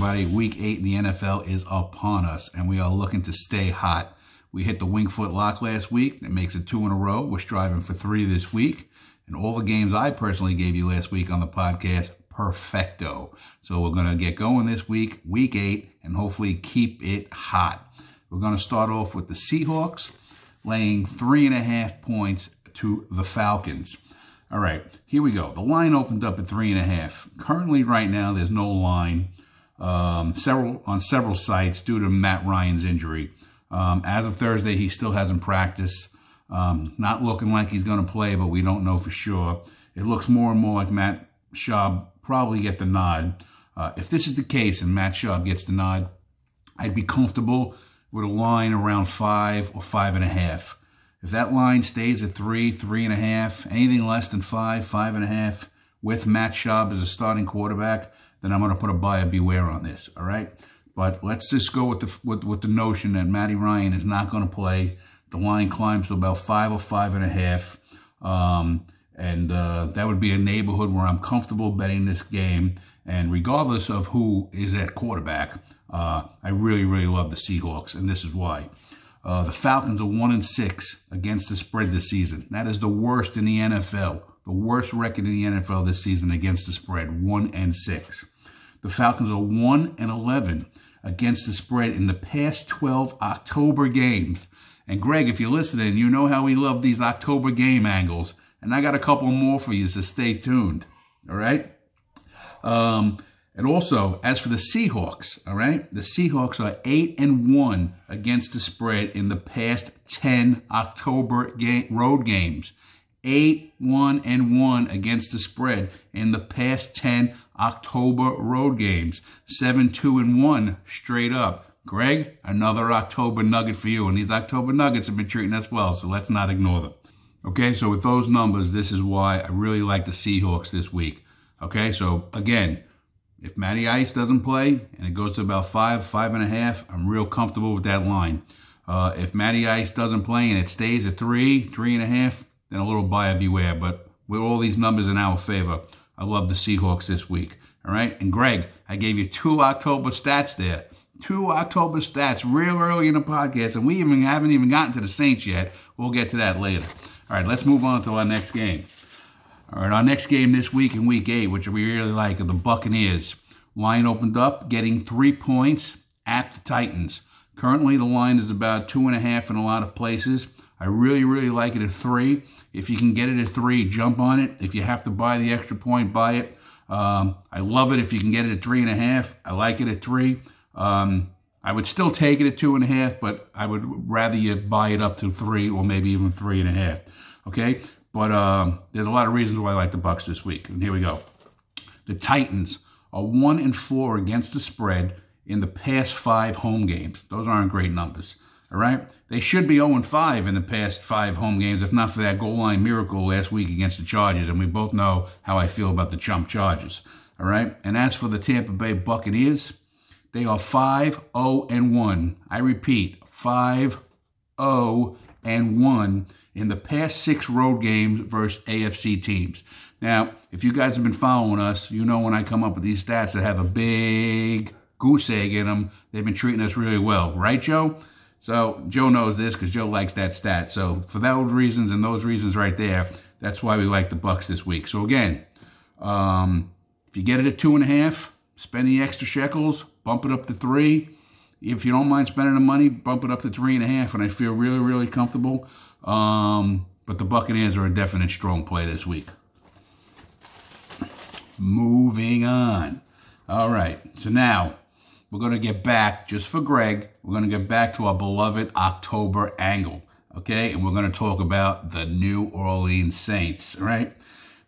Everybody? Week eight in the NFL is upon us, and we are looking to stay hot. We hit the Wingfoot lock last week. That makes it two in a row. We're striving for three this week. And all the games I personally gave you last week on the podcast, perfecto. So we're going to get going this week, week eight, and hopefully keep it hot. We're going to start off with the Seahawks laying three and a half points to the Falcons. All right, here we go. The line opened up at three and a half. Currently, right now, there's no line um, several on several sites due to Matt Ryan's injury. Um, as of Thursday, he still hasn't practiced. Um, not looking like he's going to play, but we don't know for sure. It looks more and more like Matt Schaub probably get the nod. Uh, if this is the case and Matt Schaub gets the nod, I'd be comfortable with a line around five or five and a half. If that line stays at three, three and a half, anything less than five, five and a half, with Matt Schaub as a starting quarterback, then I'm going to put a buyer beware on this. All right. But let's just go with the with, with the notion that Matty Ryan is not going to play. The line climbs to about five or five and a half, um, and uh, that would be a neighborhood where I'm comfortable betting this game. And regardless of who is at quarterback, uh, I really really love the Seahawks, and this is why. Uh, the Falcons are one and six against the spread this season. That is the worst in the NFL. The worst record in the NFL this season against the spread, one and six. The Falcons are one and eleven against the spread in the past 12 October games. And Greg, if you're listening, you know how we love these October game angles. And I got a couple more for you, so stay tuned. All right. Um, and also, as for the Seahawks, all right, the Seahawks are eight and one against the spread in the past 10 October road games. Eight, one, and one against the spread in the past 10 October road games. 7 2 and 1 straight up. Greg, another October nugget for you. And these October nuggets have been treating us well, so let's not ignore them. Okay, so with those numbers, this is why I really like the Seahawks this week. Okay, so again, if Matty Ice doesn't play and it goes to about five, five and a half, I'm real comfortable with that line. Uh, if Matty Ice doesn't play and it stays at three, three and a half, then a little buyer beware. But with all these numbers in our favor, I love the Seahawks this week. All right. And Greg, I gave you two October stats there. Two October stats real early in the podcast, and we even haven't even gotten to the Saints yet. We'll get to that later. All right, let's move on to our next game. All right, our next game this week in week eight, which we really like, are the Buccaneers. Line opened up, getting three points at the Titans. Currently, the line is about two and a half in a lot of places. I really, really like it at three. If you can get it at three, jump on it. If you have to buy the extra point, buy it. Um, I love it if you can get it at three and a half. I like it at three. Um, I would still take it at two and a half, but I would rather you buy it up to three or maybe even three and a half. Okay, but um, there's a lot of reasons why I like the Bucks this week, and here we go. The Titans are one and four against the spread in the past five home games. Those aren't great numbers. All right, they should be 0 5 in the past five home games, if not for that goal line miracle last week against the Chargers. And we both know how I feel about the chump Chargers. All right, and as for the Tampa Bay Buccaneers, they are 5 0 and 1. I repeat, 5 0 and 1 in the past six road games versus AFC teams. Now, if you guys have been following us, you know when I come up with these stats that have a big goose egg in them, they've been treating us really well, right, Joe? So Joe knows this because Joe likes that stat. So for those reasons and those reasons right there, that's why we like the Bucks this week. So again, um, if you get it at two and a half, spend the extra shekels, bump it up to three. If you don't mind spending the money, bump it up to three and a half, and I feel really, really comfortable. Um, but the Buccaneers are a definite strong play this week. Moving on. All right. So now we're going to get back, just for Greg, we're going to get back to our beloved October angle, okay? And we're going to talk about the New Orleans Saints, right?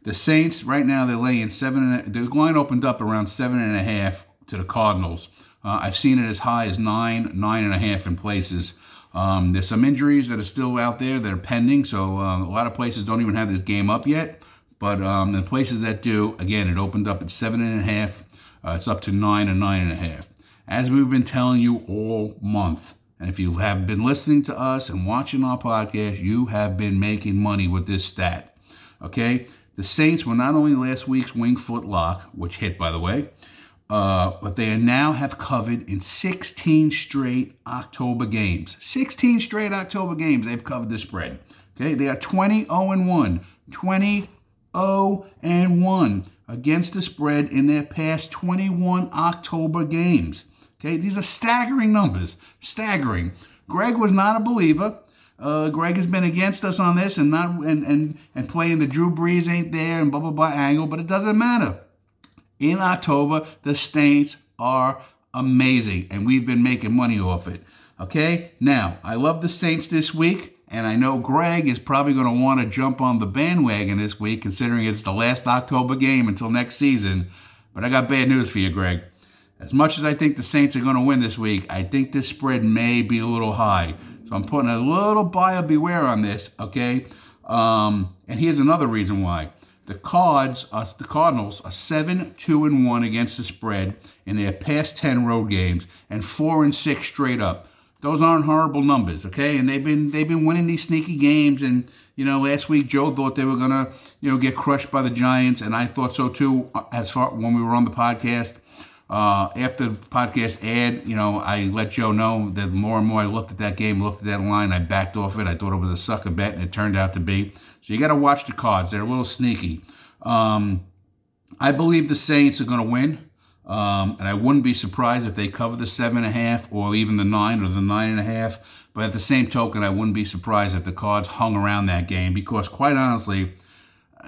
The Saints, right now, they're laying seven, and the line opened up around seven and a half to the Cardinals. Uh, I've seen it as high as nine, nine and a half in places. Um, there's some injuries that are still out there that are pending, so uh, a lot of places don't even have this game up yet. But um, the places that do, again, it opened up at seven and a half. Uh, it's up to nine and nine and a half. As we've been telling you all month, and if you have been listening to us and watching our podcast, you have been making money with this stat. Okay? The Saints were not only last week's wing foot lock, which hit, by the way, uh, but they now have covered in 16 straight October games. 16 straight October games they've covered the spread. Okay, they are 20 0 1. 20 0 1 against the spread in their past 21 October games. Okay, these are staggering numbers. Staggering. Greg was not a believer. Uh, Greg has been against us on this and not and and and playing the Drew Brees ain't there and blah blah blah angle, but it doesn't matter. In October, the Saints are amazing, and we've been making money off it. Okay, now I love the Saints this week, and I know Greg is probably going to want to jump on the bandwagon this week, considering it's the last October game until next season. But I got bad news for you, Greg. As much as I think the Saints are going to win this week, I think this spread may be a little high. So I'm putting a little buyer beware on this, okay? Um, and here's another reason why. The Cards, are, the Cardinals are seven, two, and one against the spread in their past ten road games, and four and six straight up. Those aren't horrible numbers, okay? And they've been they've been winning these sneaky games. And you know, last week Joe thought they were gonna you know get crushed by the Giants, and I thought so too. Uh, as far when we were on the podcast, uh, after the podcast ad, you know, I let Joe know that more and more I looked at that game, looked at that line, I backed off it. I thought it was a sucker bet, and it turned out to be. So you got to watch the cards; they're a little sneaky. Um, I believe the Saints are going to win, um, and I wouldn't be surprised if they cover the seven and a half, or even the nine, or the nine and a half. But at the same token, I wouldn't be surprised if the cards hung around that game because, quite honestly,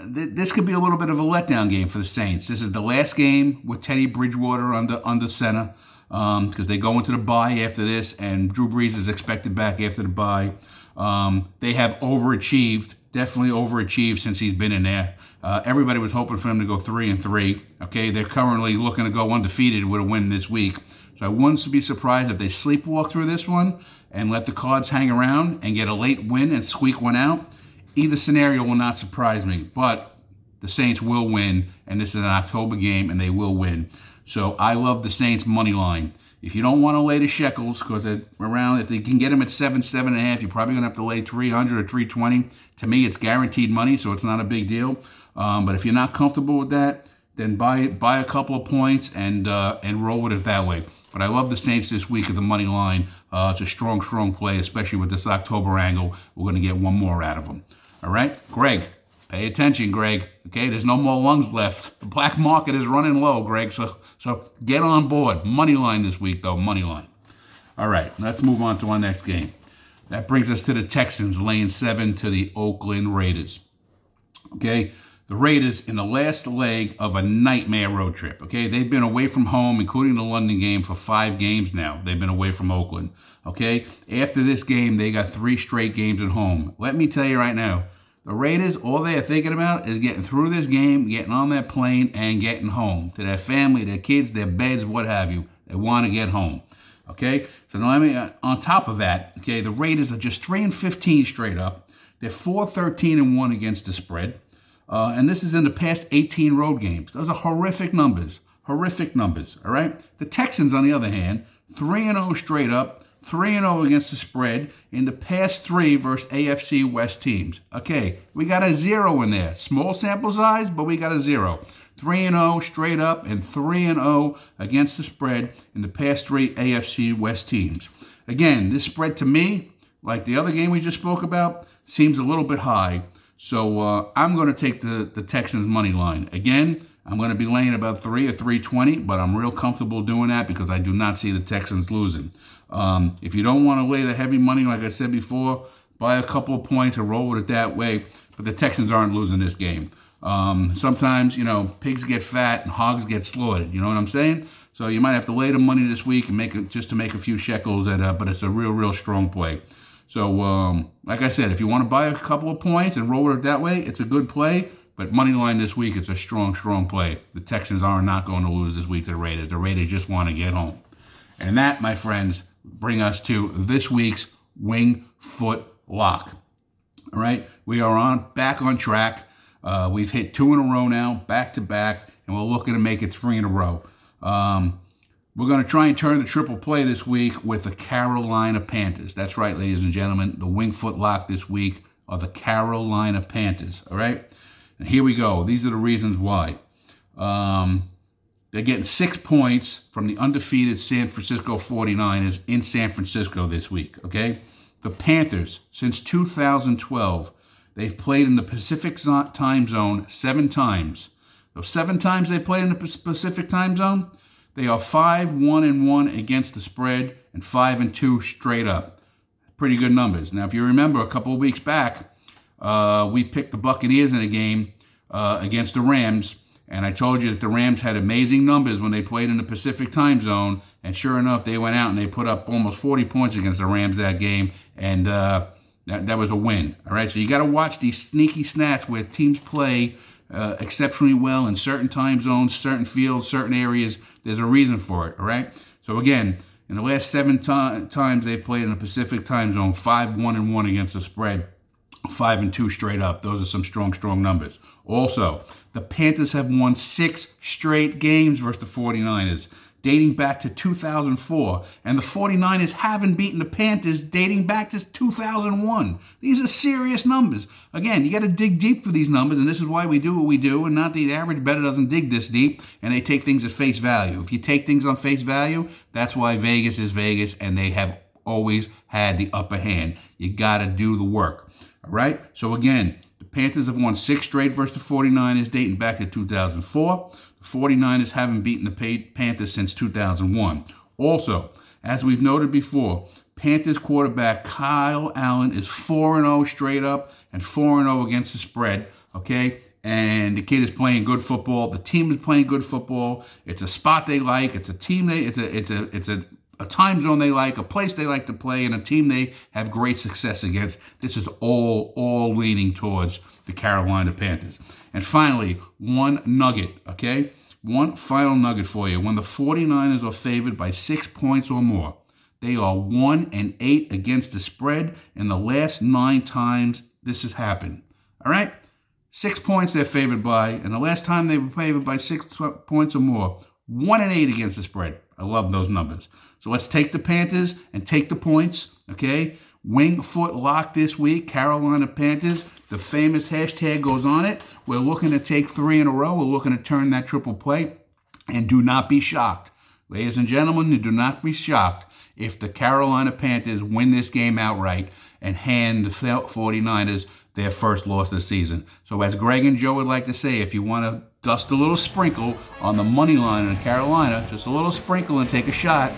this could be a little bit of a letdown game for the Saints. This is the last game with Teddy Bridgewater under under center because um, they go into the bye after this, and Drew Brees is expected back after the bye. Um, they have overachieved, definitely overachieved since he's been in there. Uh, everybody was hoping for him to go three and three. Okay, they're currently looking to go undefeated with a win this week. So I wouldn't be surprised if they sleepwalk through this one and let the cards hang around and get a late win and squeak one out either scenario will not surprise me, but the Saints will win, and this is an October game, and they will win. So I love the Saints money line. If you don't want to lay the shekels, because around if they can get them at seven, seven and a half, you're probably gonna have to lay 300 or 320. To me, it's guaranteed money, so it's not a big deal. Um, but if you're not comfortable with that, then buy buy a couple of points and uh, and roll with it that way. But I love the Saints this week at the money line. Uh, it's a strong, strong play, especially with this October angle. We're going to get one more out of them. All right, Greg, pay attention, Greg. Okay, there's no more lungs left. The black market is running low, Greg. So so get on board. Money line this week, though. Money line. All right, let's move on to our next game. That brings us to the Texans laying seven to the Oakland Raiders. Okay, the Raiders in the last leg of a nightmare road trip. Okay, they've been away from home, including the London game, for five games now. They've been away from Oakland. Okay, after this game, they got three straight games at home. Let me tell you right now, the Raiders, all they are thinking about is getting through this game, getting on that plane, and getting home to their family, their kids, their beds, what have you. They want to get home. Okay, so now let me, uh, on top of that, okay, the Raiders are just 3 and 15 straight up. They're 4 13 and 1 against the spread. Uh, and this is in the past 18 road games. Those are horrific numbers. Horrific numbers. All right. The Texans, on the other hand, 3 and 0 straight up. 3 0 against the spread in the past three versus AFC West teams. Okay, we got a zero in there. Small sample size, but we got a zero. 3 0 straight up and 3 0 against the spread in the past three AFC West teams. Again, this spread to me, like the other game we just spoke about, seems a little bit high. So uh, I'm going to take the, the Texans money line. Again, I'm going to be laying about 3 or 320, but I'm real comfortable doing that because I do not see the Texans losing. Um, if you don't want to lay the heavy money, like I said before, buy a couple of points and roll with it that way. But the Texans aren't losing this game. Um, sometimes, you know, pigs get fat and hogs get slaughtered. You know what I'm saying? So you might have to lay the money this week and make it just to make a few shekels. At, uh, but it's a real, real strong play. So, um, like I said, if you want to buy a couple of points and roll with it that way, it's a good play. But money line this week, it's a strong, strong play. The Texans are not going to lose this week to the Raiders. The Raiders just want to get home. And that, my friends, bring us to this week's wing foot lock. All right, we are on back on track. Uh, we've hit two in a row now, back to back, and we're looking to make it three in a row. Um, we're going to try and turn the triple play this week with the Carolina Panthers. That's right, ladies and gentlemen. The wing foot lock this week are the Carolina Panthers. All right, and here we go. These are the reasons why. Um, they're getting six points from the undefeated San Francisco 49ers in San Francisco this week, okay? The Panthers, since 2012, they've played in the Pacific time zone seven times. Those seven times they played in the Pacific time zone, they are 5 1 and 1 against the spread and 5 and 2 straight up. Pretty good numbers. Now, if you remember a couple of weeks back, uh, we picked the Buccaneers in a game uh, against the Rams and I told you that the Rams had amazing numbers when they played in the Pacific time zone. And sure enough, they went out and they put up almost 40 points against the Rams that game. And uh, that, that was a win. All right. So you got to watch these sneaky snaps where teams play uh, exceptionally well in certain time zones, certain fields, certain areas. There's a reason for it. All right. So again, in the last seven times they've played in the Pacific time zone, 5 1 and 1 against the spread, 5 and 2 straight up. Those are some strong, strong numbers. Also, the Panthers have won six straight games versus the 49ers, dating back to 2004. And the 49ers haven't beaten the Panthers dating back to 2001. These are serious numbers. Again, you got to dig deep for these numbers, and this is why we do what we do. And not the average bettor doesn't dig this deep, and they take things at face value. If you take things on face value, that's why Vegas is Vegas, and they have always had the upper hand. You got to do the work. All right? So, again, Panthers have won six straight versus the 49ers dating back to 2004. The 49ers haven't beaten the Panthers since 2001. Also, as we've noted before, Panthers quarterback Kyle Allen is 4 0 straight up and 4 0 against the spread. Okay? And the kid is playing good football. The team is playing good football. It's a spot they like. It's a team they it's a it's a it's a a time zone they like, a place they like to play, and a team they have great success against. This is all all leaning towards the Carolina Panthers. And finally, one nugget, okay? One final nugget for you. When the 49ers are favored by six points or more, they are one and eight against the spread in the last nine times this has happened. All right? Six points they're favored by, and the last time they were favored by six points or more, one and eight against the spread. I love those numbers. So let's take the Panthers and take the points, okay? Wing foot lock this week, Carolina Panthers. The famous hashtag goes on it. We're looking to take three in a row. We're looking to turn that triple play. And do not be shocked. Ladies and gentlemen, do not be shocked if the Carolina Panthers win this game outright and hand the 49ers their first loss of the season. So, as Greg and Joe would like to say, if you want to dust a little sprinkle on the money line in Carolina, just a little sprinkle and take a shot,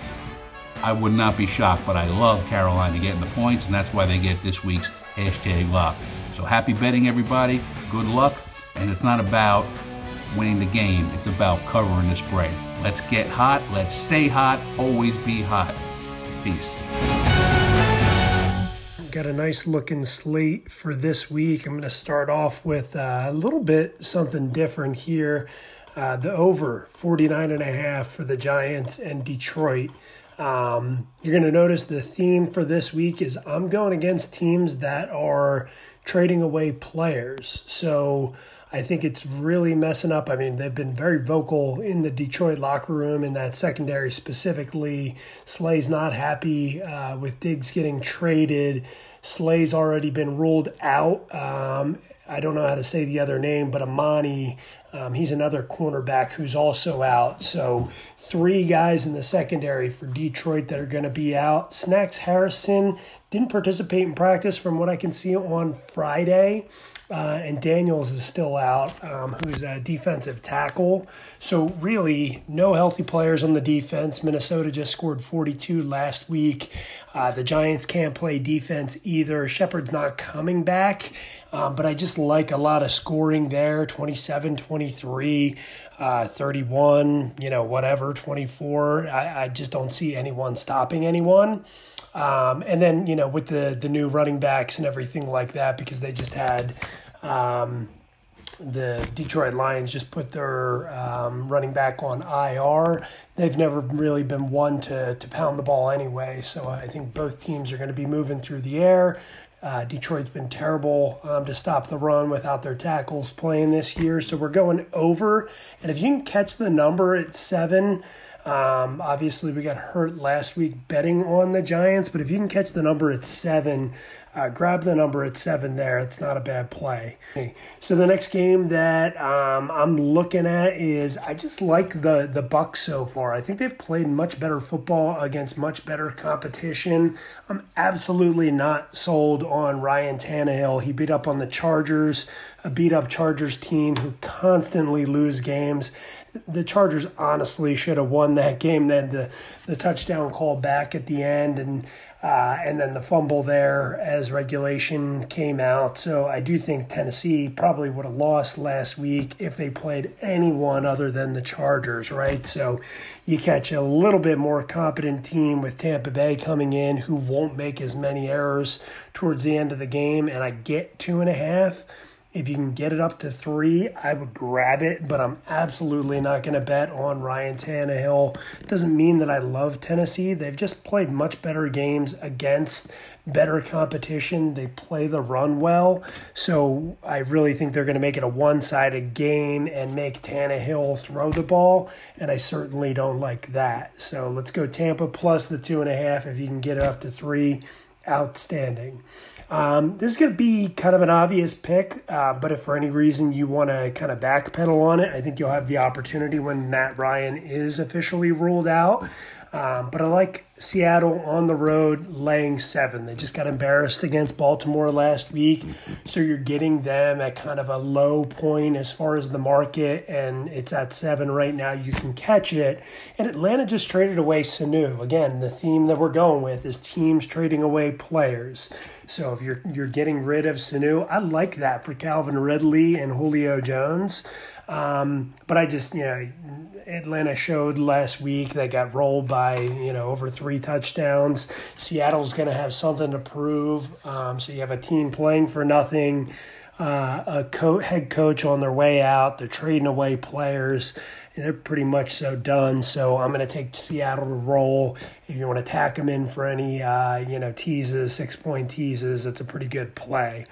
I would not be shocked. But I love Carolina getting the points, and that's why they get this week's hashtag lock. So happy betting, everybody. Good luck. And it's not about winning the game, it's about covering the spread. Let's get hot. Let's stay hot. Always be hot. Peace. Got a nice looking slate for this week. I'm going to start off with uh, a little bit something different here. Uh, the over 49 and a half for the Giants and Detroit. Um, you're going to notice the theme for this week is I'm going against teams that are trading away players. So I think it's really messing up. I mean, they've been very vocal in the Detroit locker room in that secondary specifically. Slay's not happy uh, with Diggs getting traded. Slay's already been ruled out. Um, I don't know how to say the other name, but Amani, um, he's another cornerback who's also out. So three guys in the secondary for Detroit that are going to be out. Snacks Harrison didn't participate in practice from what I can see on Friday. Uh, and Daniels is still out, um, who's a defensive tackle. So, really, no healthy players on the defense. Minnesota just scored 42 last week. Uh, the Giants can't play defense either. Shepard's not coming back, um, but I just like a lot of scoring there 27, 23. Uh, 31, you know, whatever, 24. I, I just don't see anyone stopping anyone. Um, and then, you know, with the, the new running backs and everything like that, because they just had, um, the Detroit Lions just put their um, running back on IR. They've never really been one to, to pound the ball anyway. So I think both teams are going to be moving through the air. Uh, Detroit's been terrible um, to stop the run without their tackles playing this year. So we're going over. And if you can catch the number at seven, um, obviously, we got hurt last week betting on the Giants, but if you can catch the number at seven, uh, grab the number at seven there. It's not a bad play. So the next game that um, I'm looking at is I just like the the Bucks so far. I think they've played much better football against much better competition. I'm absolutely not sold on Ryan Tannehill. He beat up on the Chargers, a beat up Chargers team who constantly lose games the Chargers honestly should have won that game. Then the the touchdown call back at the end, and uh, and then the fumble there as regulation came out. So I do think Tennessee probably would have lost last week if they played anyone other than the Chargers, right? So you catch a little bit more competent team with Tampa Bay coming in who won't make as many errors towards the end of the game, and I get two and a half. If you can get it up to three, I would grab it, but I'm absolutely not going to bet on Ryan Tannehill. Doesn't mean that I love Tennessee. They've just played much better games against better competition. They play the run well. So I really think they're going to make it a one sided game and make Tannehill throw the ball. And I certainly don't like that. So let's go Tampa plus the two and a half if you can get it up to three outstanding. Um, this is going to be kind of an obvious pick, uh, but if for any reason you want to kind of backpedal on it, I think you'll have the opportunity when Matt Ryan is officially ruled out. Um, but I like Seattle on the road laying seven. They just got embarrassed against Baltimore last week. So you're getting them at kind of a low point as far as the market, and it's at seven right now. You can catch it. And Atlanta just traded away Sanu. Again, the theme that we're going with is teams trading away players. So if you're you're getting rid of Sanu, I like that for Calvin Ridley and Julio Jones. Um, but I just, you know, Atlanta showed last week they got rolled by, you know, over three touchdowns. Seattle's going to have something to prove. Um, so you have a team playing for nothing, uh, a co- head coach on their way out. They're trading away players. They're pretty much so done. So I'm going to take Seattle to roll. If you want to tack them in for any, uh, you know, teases, six point teases, it's a pretty good play.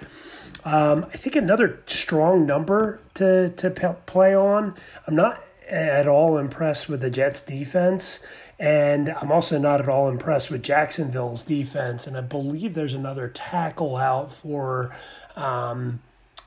Um, I think another strong number to to play on. I'm not at all impressed with the Jets defense. And I'm also not at all impressed with Jacksonville's defense. And I believe there's another tackle out for um,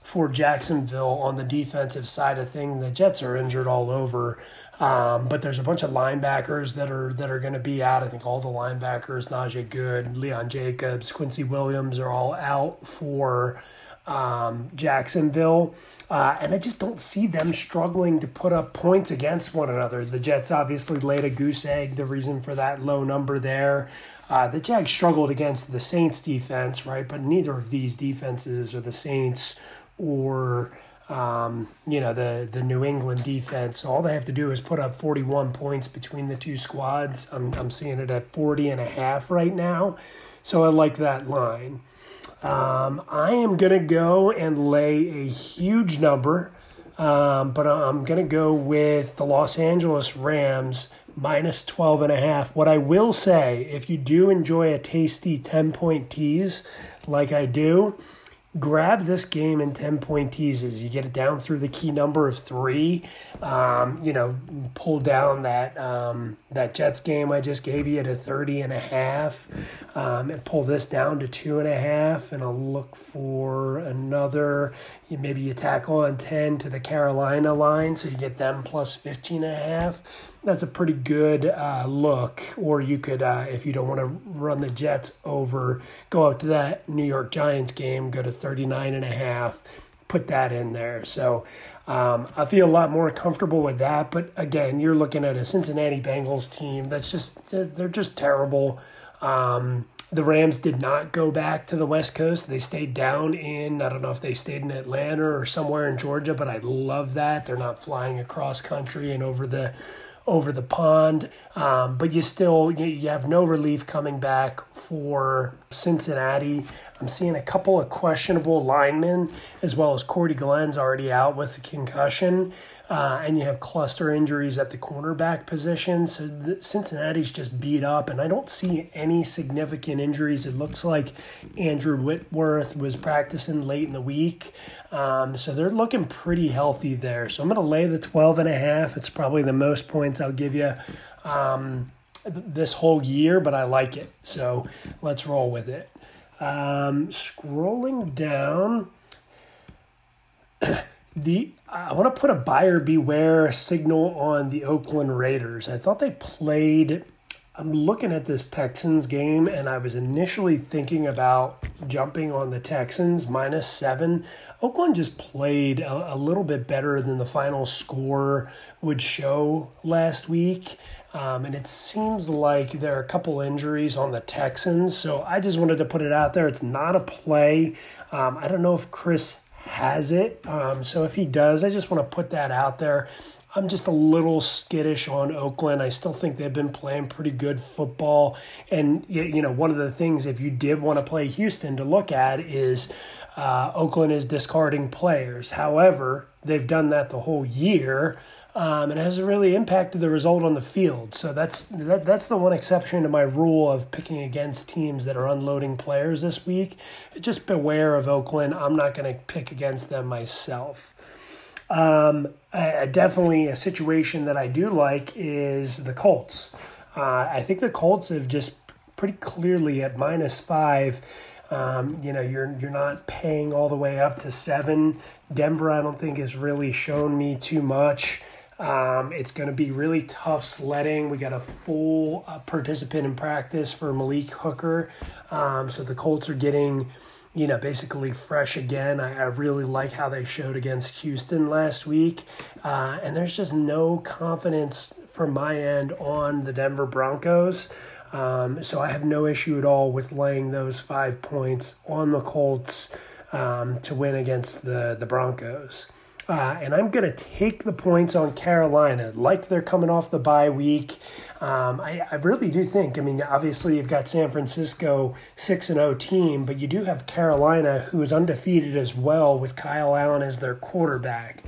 for Jacksonville on the defensive side of things. The Jets are injured all over. Um, but there's a bunch of linebackers that are that are going to be out. I think all the linebackers, Najee Goode, Leon Jacobs, Quincy Williams, are all out for um, Jacksonville. Uh, and I just don't see them struggling to put up points against one another. The Jets obviously laid a goose egg, the reason for that low number there. Uh, the Jags struggled against the Saints defense, right? But neither of these defenses or the Saints or. Um, you know the the New England defense. All they have to do is put up 41 points between the two squads. I'm I'm seeing it at 40 and a half right now. So I like that line. Um, I am to go and lay a huge number, um, but I'm to go with the Los Angeles Rams minus 12 and a half. What I will say, if you do enjoy a tasty 10 point tease like I do, grab this game in 10 point teases. You get it down through the key number of three. Um, you know, pull down that um, that Jets game I just gave you a 30 and a half. Um, and pull this down to two and a half. And I'll look for another, maybe you tackle on 10 to the Carolina line. So you get them plus 15 and a half that's a pretty good uh, look. Or you could, uh, if you don't want to run the Jets over, go up to that New York Giants game, go to 39 and a half, put that in there. So um, I feel a lot more comfortable with that. But again, you're looking at a Cincinnati Bengals team that's just, they're just terrible. Um, the Rams did not go back to the West Coast. They stayed down in, I don't know if they stayed in Atlanta or somewhere in Georgia, but I love that. They're not flying across country and over the over the pond. Um, but you still you, you have no relief coming back for Cincinnati. I'm seeing a couple of questionable linemen, as well as Cordy Glenn's already out with a concussion. Uh, and you have cluster injuries at the cornerback position. So the, Cincinnati's just beat up, and I don't see any significant injuries. It looks like Andrew Whitworth was practicing late in the week. Um, so they're looking pretty healthy there. So I'm going to lay the 12 and a half. It's probably the most points I'll give you um, this whole year, but I like it. So let's roll with it. Um, scrolling down. the I want to put a buyer beware signal on the Oakland Raiders. I thought they played. I'm looking at this Texans game, and I was initially thinking about jumping on the Texans minus seven. Oakland just played a, a little bit better than the final score would show last week. Um, and it seems like there are a couple injuries on the Texans. So I just wanted to put it out there. It's not a play. Um, I don't know if Chris has it. Um, so if he does, I just want to put that out there. I'm just a little skittish on Oakland. I still think they've been playing pretty good football. And, you know, one of the things, if you did want to play Houston to look at, is uh, Oakland is discarding players. However, they've done that the whole year um, and it hasn't really impacted the result on the field. So that's that, that's the one exception to my rule of picking against teams that are unloading players this week. Just beware of Oakland. I'm not going to pick against them myself. Um, definitely a situation that I do like is the Colts. Uh, I think the Colts have just pretty clearly at minus five. Um, you know, you're you're not paying all the way up to seven. Denver, I don't think has really shown me too much. Um, it's going to be really tough sledding. We got a full uh, participant in practice for Malik Hooker. Um, so the Colts are getting, you know, basically fresh again. I, I really like how they showed against Houston last week. Uh, and there's just no confidence from my end on the Denver Broncos. Um, so I have no issue at all with laying those five points on the Colts um, to win against the, the Broncos. Uh, and I'm going to take the points on Carolina. Like they're coming off the bye week. Um, I, I really do think, I mean, obviously you've got San Francisco 6 and 0 team, but you do have Carolina who is undefeated as well with Kyle Allen as their quarterback.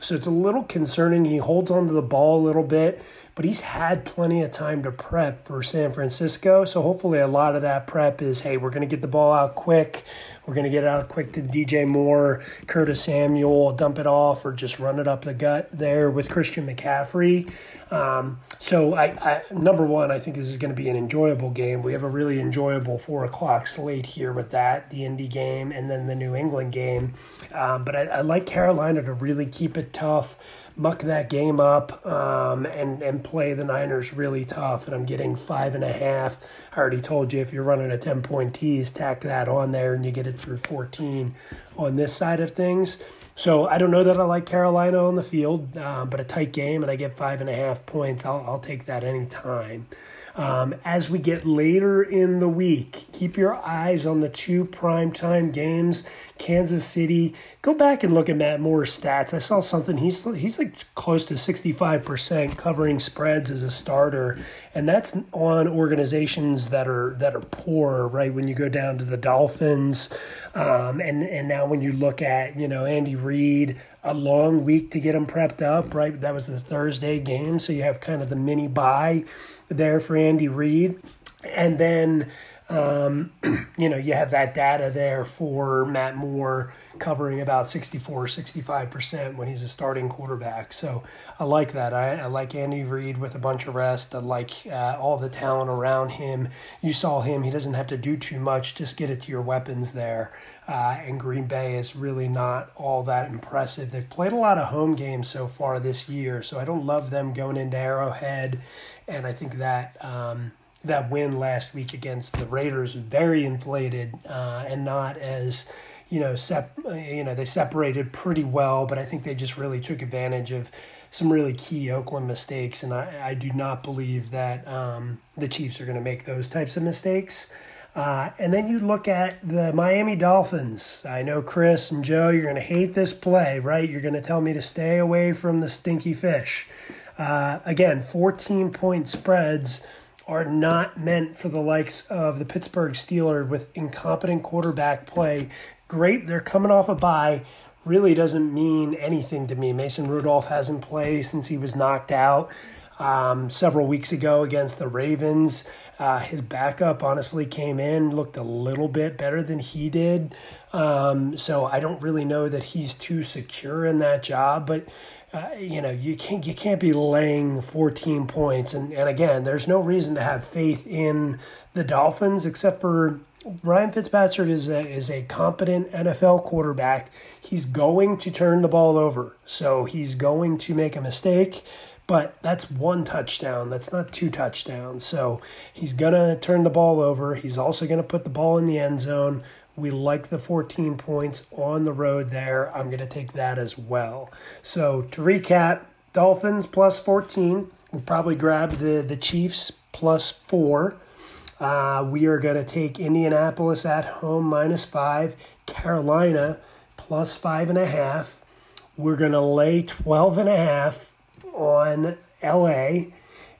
So it's a little concerning. He holds onto the ball a little bit but he's had plenty of time to prep for San Francisco. So hopefully, a lot of that prep is hey, we're going to get the ball out quick. We're going to get it out quick to DJ Moore, Curtis Samuel, dump it off, or just run it up the gut there with Christian McCaffrey. Um, so, I, I, number one, I think this is going to be an enjoyable game. We have a really enjoyable four o'clock slate here with that, the Indy game, and then the New England game. Um, but I, I like Carolina to really keep it tough muck that game up um, and and play the Niners really tough. And I'm getting five and a half. I already told you if you're running a ten point tease, tack that on there, and you get it through 14 on this side of things. So I don't know that I like Carolina on the field, uh, but a tight game, and I get five and a half points. I'll I'll take that anytime. Um, as we get later in the week, keep your eyes on the two primetime games. Kansas City. Go back and look at Matt Moore's stats. I saw something. He's he's like close to sixty five percent covering spreads as a starter, and that's on organizations that are that are poor. Right when you go down to the Dolphins, um, and and now when you look at you know Andy Reid, a long week to get them prepped up. Right, that was the Thursday game, so you have kind of the mini bye there for Andy Reid. And then, um, you know, you have that data there for Matt Moore covering about 64, 65% when he's a starting quarterback. So I like that. I, I like Andy Reid with a bunch of rest. I like uh, all the talent around him. You saw him. He doesn't have to do too much. Just get it to your weapons there. Uh, and Green Bay is really not all that impressive. They've played a lot of home games so far this year, so I don't love them going into Arrowhead and I think that um, that win last week against the Raiders very inflated uh, and not as you know sep- you know they separated pretty well, but I think they just really took advantage of some really key Oakland mistakes, and I, I do not believe that um, the Chiefs are going to make those types of mistakes. Uh, and then you look at the Miami Dolphins. I know Chris and Joe, you're going to hate this play, right? You're going to tell me to stay away from the stinky fish. Uh, again, 14 point spreads are not meant for the likes of the Pittsburgh Steelers with incompetent quarterback play. Great, they're coming off a bye. Really doesn't mean anything to me. Mason Rudolph hasn't played since he was knocked out um, several weeks ago against the Ravens. Uh, his backup honestly came in, looked a little bit better than he did. Um, so I don't really know that he's too secure in that job, but. Uh, you know you can't you can't be laying 14 points and, and again there's no reason to have faith in the Dolphins except for Ryan Fitzpatrick is a, is a competent NFL quarterback. He's going to turn the ball over. So he's going to make a mistake but that's one touchdown. That's not two touchdowns. So he's going to turn the ball over. He's also going to put the ball in the end zone. We like the 14 points on the road there. I'm going to take that as well. So to recap, Dolphins plus 14. We'll probably grab the, the Chiefs plus four. Uh, we are going to take Indianapolis at home minus five, Carolina plus five and a half. We're going to lay 12 and a half on LA.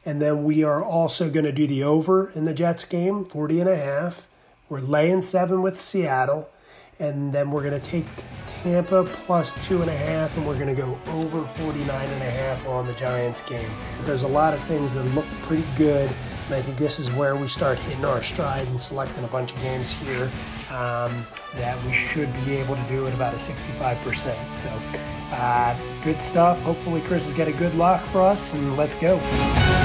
And then we are also going to do the over in the Jets game, 40 and a half. We're laying seven with Seattle. And then we're going to take Tampa plus two and a half, and we're going to go over 49 and a half on the Giants game. There's a lot of things that look pretty good. And I think this is where we start hitting our stride and selecting a bunch of games here um, that we should be able to do at about a 65%. So uh, good stuff. Hopefully, Chris has got a good lock for us, and let's go.